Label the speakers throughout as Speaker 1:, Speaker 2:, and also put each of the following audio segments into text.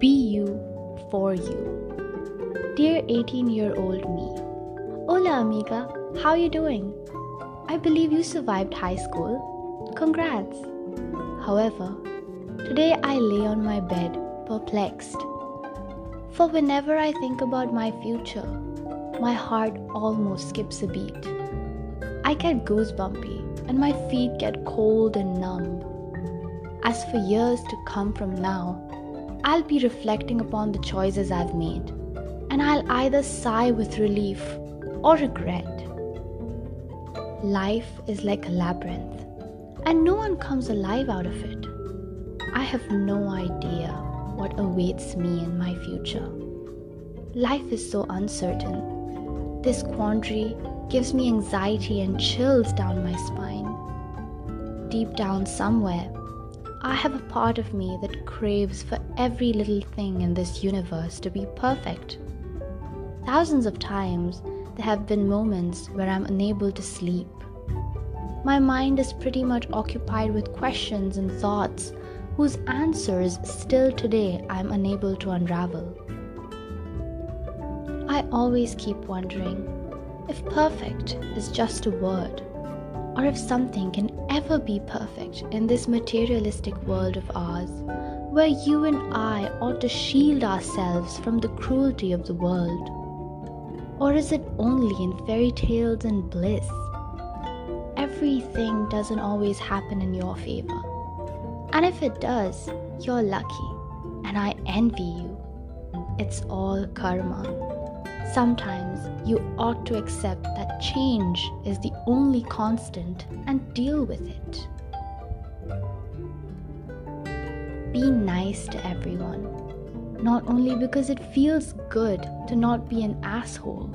Speaker 1: Be you for you. Dear 18 year old me. Hola, amiga. How you doing? I believe you survived high school. Congrats. However, today I lay on my bed perplexed. For whenever I think about my future, my heart almost skips a beat. I get goosebumpy and my feet get cold and numb. As for years to come from now, I'll be reflecting upon the choices I've made, and I'll either sigh with relief or regret. Life is like a labyrinth, and no one comes alive out of it. I have no idea what awaits me in my future. Life is so uncertain. This quandary gives me anxiety and chills down my spine. Deep down somewhere, I have a part of me that craves for every little thing in this universe to be perfect. Thousands of times, there have been moments where I'm unable to sleep. My mind is pretty much occupied with questions and thoughts whose answers still today I'm unable to unravel. I always keep wondering if perfect is just a word or if something can ever be perfect in this materialistic world of ours, where you and I ought to shield ourselves from the cruelty of the world? Or is it only in fairy tales and bliss? Everything doesn't always happen in your favor. And if it does, you're lucky, and I envy you. It's all karma. Sometimes you ought to accept that change is the only constant and deal with it. Be nice to everyone, not only because it feels good to not be an asshole,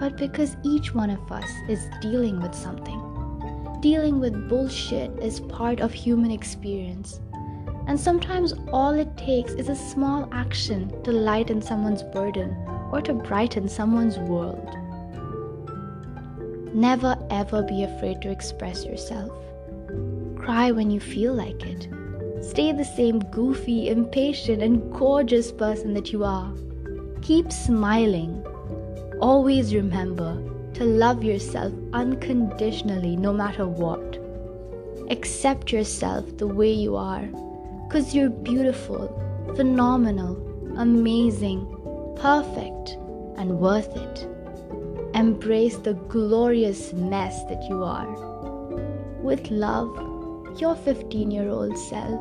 Speaker 1: but because each one of us is dealing with something. Dealing with bullshit is part of human experience. And sometimes all it takes is a small action to lighten someone's burden or to brighten someone's world. Never ever be afraid to express yourself. Cry when you feel like it. Stay the same goofy, impatient, and gorgeous person that you are. Keep smiling. Always remember to love yourself unconditionally no matter what. Accept yourself the way you are because you're beautiful, phenomenal, amazing, perfect, and worth it. Embrace the glorious mess that you are. With love, your 15 year old self.